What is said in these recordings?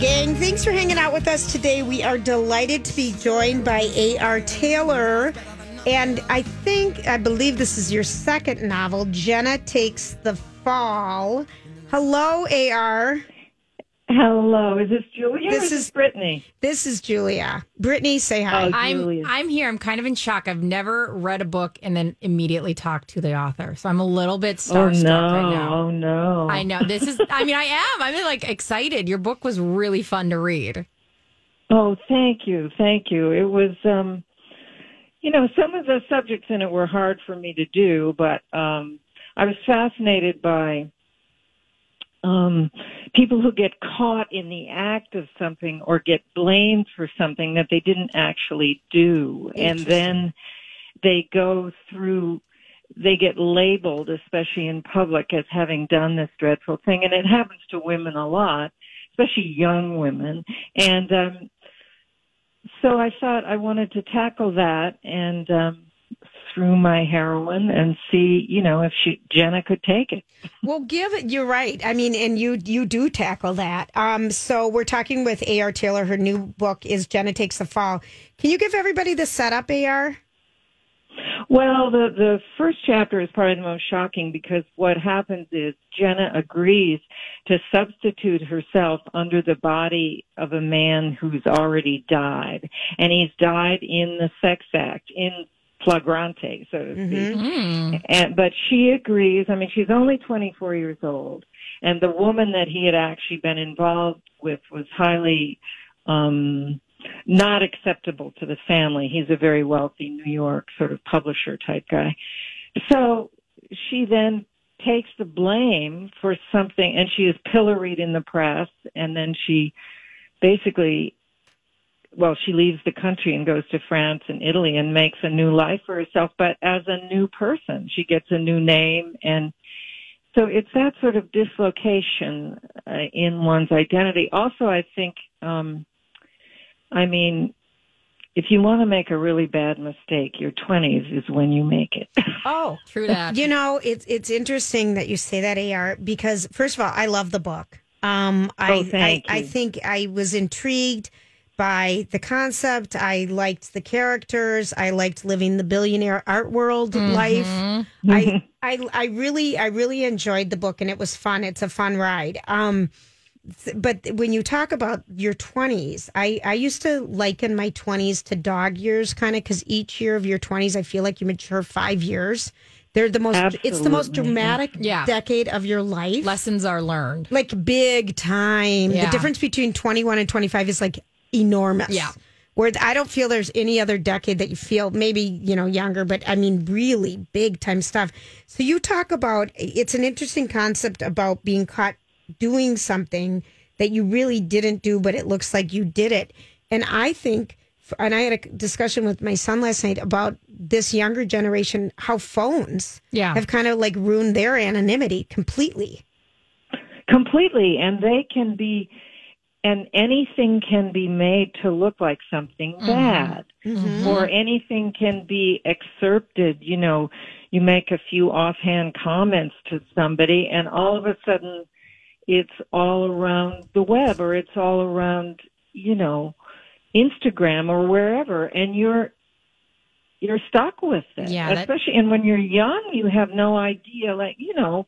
gang. Thanks for hanging out with us today. We are delighted to be joined by A.R. Taylor. And I think, I believe this is your second novel, Jenna Takes the Fall. Hello, A.R. Hello, is this Julia? This or is, is- Brittany. This is Julia. Brittany, say hi. Oh, I'm I'm here. I'm kind of in shock. I've never read a book and then immediately talked to the author, so I'm a little bit Oh starstruck no! right now. Oh no! I know this is. I mean, I am. I'm like excited. Your book was really fun to read. Oh, thank you, thank you. It was, um, you know, some of the subjects in it were hard for me to do, but um, I was fascinated by um, people who get caught in the act of something or get blamed for something that they didn't actually do, and then they go through. They get labeled, especially in public, as having done this dreadful thing, and it happens to women a lot, especially young women. And um, so I thought I wanted to tackle that and um, through my heroine and see, you know, if she Jenna could take it. Well, give it. You're right. I mean, and you you do tackle that. Um, so we're talking with A.R. Taylor. Her new book is Jenna Takes the Fall. Can you give everybody the setup, A.R.? Well, the the first chapter is probably the most shocking because what happens is Jenna agrees to substitute herself under the body of a man who's already died, and he's died in the sex act in flagrante, so to speak. Mm. And but she agrees. I mean, she's only 24 years old, and the woman that he had actually been involved with was highly um not acceptable to the family. He's a very wealthy New York sort of publisher type guy. So she then takes the blame for something and she is pilloried in the press and then she basically well, she leaves the country and goes to France and Italy and makes a new life for herself, but as a new person. She gets a new name and so it's that sort of dislocation uh, in one's identity. Also, I think, um, I mean, if you want to make a really bad mistake, your 20s is when you make it. Oh, True that. You know, it's it's interesting that you say that, AR, because first of all, I love the book. Um, I, Oh, thank I, I think I was intrigued by the concept. I liked the characters. I liked living the billionaire art world life. I, I, I really, I really enjoyed the book, and it was fun. It's a fun ride. Um, th- but when you talk about your 20s, I, I used to liken my 20s to dog years, kind of, because each year of your 20s, I feel like you mature five years. They're the most, it's the most dramatic Yeah. decade of your life. Lessons are learned. like big time. The difference between 21 and 25 is like enormous. Yeah. Where I don't feel there's any other decade that you feel maybe, you know, younger, but I mean, really big time stuff. So you talk about it's an interesting concept about being caught doing something that you really didn't do, but it looks like you did it. And I think, and I had a discussion with my son last night about this younger generation, how phones Yeah. have kind of like ruined their anonymity completely. Completely. And they can be, and anything can be made to look like something mm-hmm. bad. Mm-hmm. Or anything can be excerpted, you know, you make a few offhand comments to somebody and all of a sudden it's all around the web or it's all around, you know, Instagram or wherever and you're you're stuck with it. Yeah, that- Especially and when you're young you have no idea like, you know,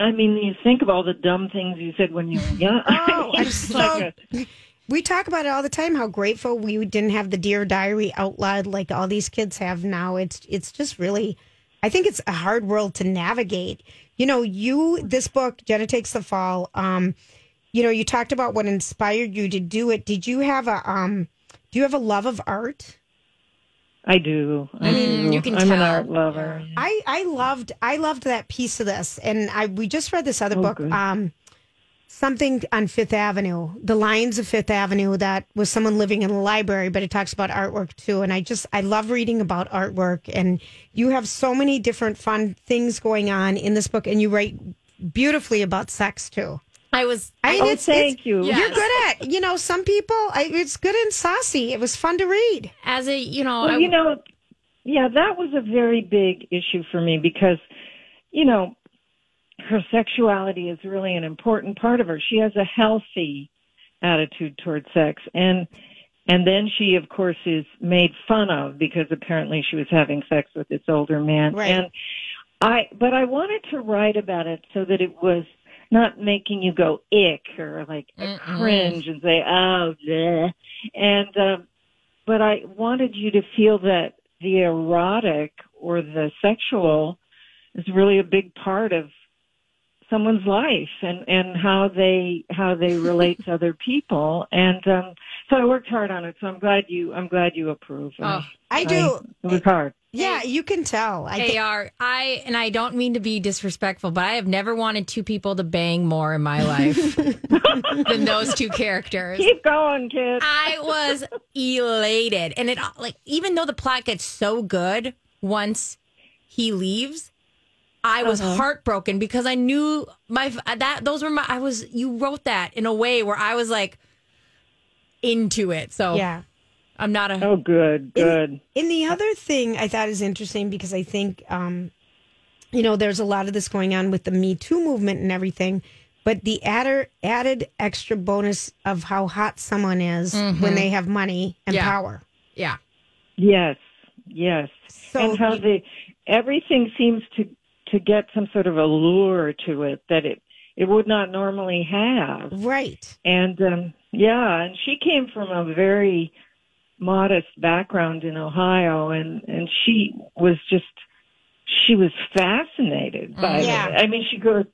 I mean, you think of all the dumb things you said when you were young. Oh, I'm so. like a- we talk about it all the time. How grateful we didn't have the Dear Diary out loud like all these kids have now. It's it's just really, I think it's a hard world to navigate. You know, you this book, Jenna takes the fall. Um, you know, you talked about what inspired you to do it. Did you have a um? Do you have a love of art? I do. I Mm, do. you can I'm an art lover. I I loved I loved that piece of this, and I we just read this other Oh, book, good. um, something on Fifth Avenue, the Lions of Fifth Avenue. That was someone living in a library, but it talks about artwork too. And I just I love reading about artwork, and you have so many different fun things going on in this book, and you write beautifully about sex too. I was. I mean, Oh, it's, thank it's- you. Yeah. You're good at you know some people. I, it's good and saucy. It was fun to read. as a you know, Well, I, you know, yeah, that was a very big issue for me because, you know, her sexuality is really an important part of her. She has a healthy attitude toward sex and and then she of course is made fun of because apparently she was having sex with this older man Right. and i but i wanted to write about it so that it was not making you go ick or like Mm-mm. cringe and say oh bleh. and um but i wanted you to feel that the erotic or the sexual is really a big part of someone's life and and how they how they relate to other people and um so I worked hard on it so I'm glad you I'm glad you approve Oh, I do. it was hard yeah, you can tell. I think AR, I and I don't mean to be disrespectful, but I have never wanted two people to bang more in my life than those two characters. keep going kid I was elated, and it like even though the plot gets so good once he leaves, I was uh-huh. heartbroken because I knew my that those were my I was you wrote that in a way where I was like into it. So yeah. I'm not a oh good good And the other thing I thought is interesting because I think, um, you know, there's a lot of this going on with the Me Too movement and everything, but the added, added extra bonus of how hot someone is when they have money and Yeah. power. yeah. yes yes So and how you- the everything seems to to get some sort of allure to it that it it would not normally have right. And um yeah, and she came from a very modest background in Ohio and and she was just she was fascinated by Yeah. it. I mean she goes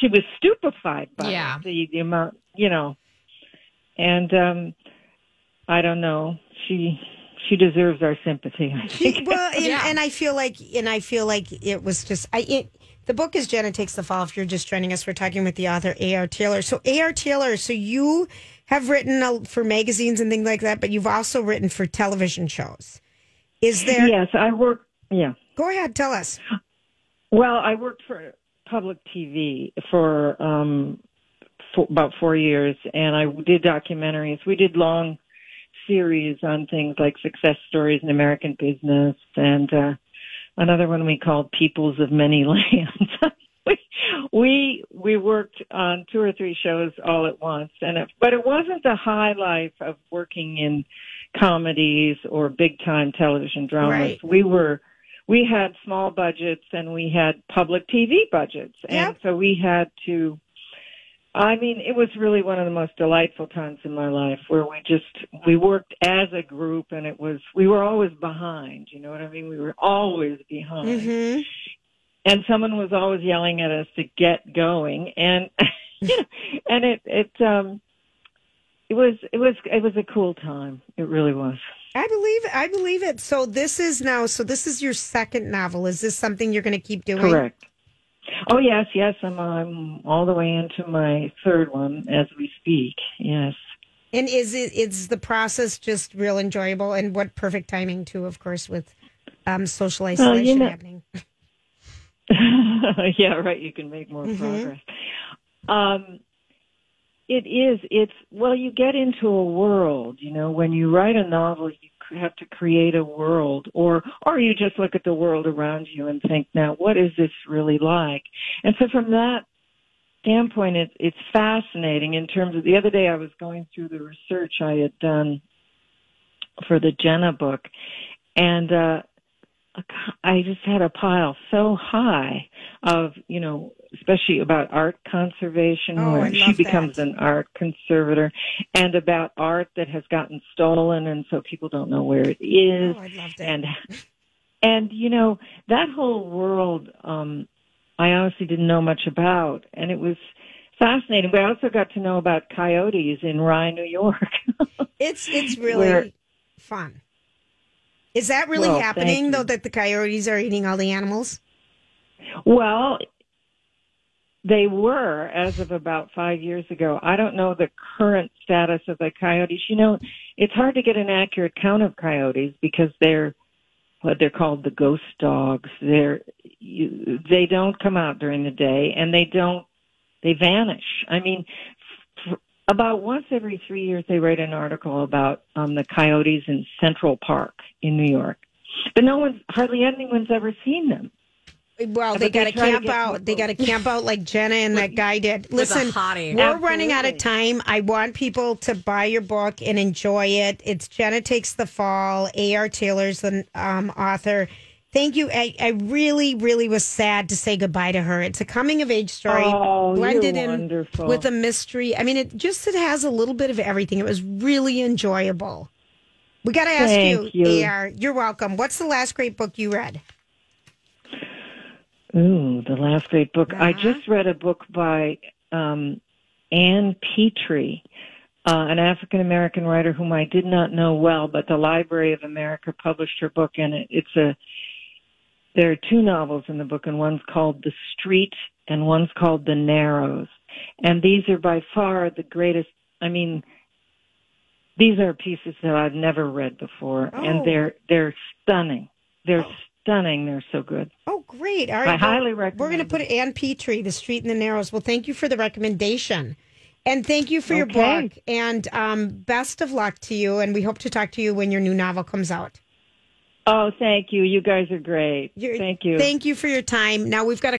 she was stupefied by Yeah. it, the the amount, you know. And um I don't know. She she deserves our sympathy. I think. well, and, Yeah. and I feel like, and I feel like it was just, I, it, the book is Jenna Takes the Fall. If you're just joining us, we're talking with the author A.R. Taylor. So, A.R. Taylor, so you have written for magazines and things like that, but you've also written for television shows. Is there, yes, I work yeah. go ahead, tell us. Well, I worked for public TV for um for about 4 years and I did documentaries. We did long series on things like success stories in American business and uh another one we called Peoples of Many Lands. we we worked on two or three shows all at once and it, but it wasn't the high life of working in comedies or big time television dramas. Right. We were we had small budgets and we had public TV budgets. And Yep. so we had to I mean, it was really one of the most delightful times in my life where we just we worked as a group and it was we were always behind, you know what I mean? We were always behind hmm and someone was always yelling at us to get going and you know, and it it um it was it was it was a cool time it really was I believe I believe it. So this is now. So this is your second novel. Is this something you're going to keep doing? correct oh yes yes i'm i'm all the way into my third one as we speak yes And is it is the process just real enjoyable? And what perfect timing too, of course, with um, social Well, isolation you know- happening. yeah right you can make more Mhm. progress. Um it is it's well you get into a world you know when you write a novel you have to create a world or or you just look at the world around you and think now what is this really like? And so from that standpoint it's it's fascinating. In terms of the other day I was going through the research I had done for the Jenna book and uh I just had a pile so high of, you know, especially about art conservation, Oh, I where she becomes that. an art conservator, and about art that has gotten stolen, and so people don't know where it is, Oh, I loved it. and and you know that whole world. um I honestly didn't know much about, and it was fascinating. But I also got to know about coyotes in Rye, New York. It's it's really Where- fun. Is that really Well, happening though? That the coyotes are eating all the animals? Well, they were as of about five years ago. I don't know the current status of the coyotes. You know, it's hard to get an accurate count of coyotes because they're what they're called the ghost dogs. They're you, they don't come out during the day and they don't they vanish. I mean, f- about once every three years they write an article about um, the coyotes in Central Park in New York, but no one's hardly anyone's ever seen them. Well, they they got to camp out. They got to camp out like Jenna and that guy did. Listen, we're running out of time. I want people to buy your book and enjoy it. It's Jenna Takes the Fall. A.R. Taylor's the um, author. Thank you. I, I really, really was sad to say goodbye to her. It's a coming of age story Oh, blended in wonderful. with a mystery. I mean, it just it has a little bit of everything. It was really enjoyable. We got to ask Thank you, you. AR. You're welcome. What's the last great book you read? Ooh, the last great book. I Uh-huh. just read a book by um, Ann Petry, uh, an African American writer whom I did not know well, but the Library of America published her book, and it, it's a. There are two novels in the book, and one's called The Street, and one's called The Narrows, and these are by far the greatest. I mean, these are pieces that I've never read before, Oh. and they're they're stunning. They're stunning. They're so good. Oh, great. All right. I highly recommend. We're going to put Ann Petry, The Street and the Narrows. Well, thank you for the recommendation. And thank you for your book. And um, best of luck to you. And we hope to talk to you when your new novel comes out. Oh, thank you. You guys are great. You're- thank you. Thank you for your time. Now we've got a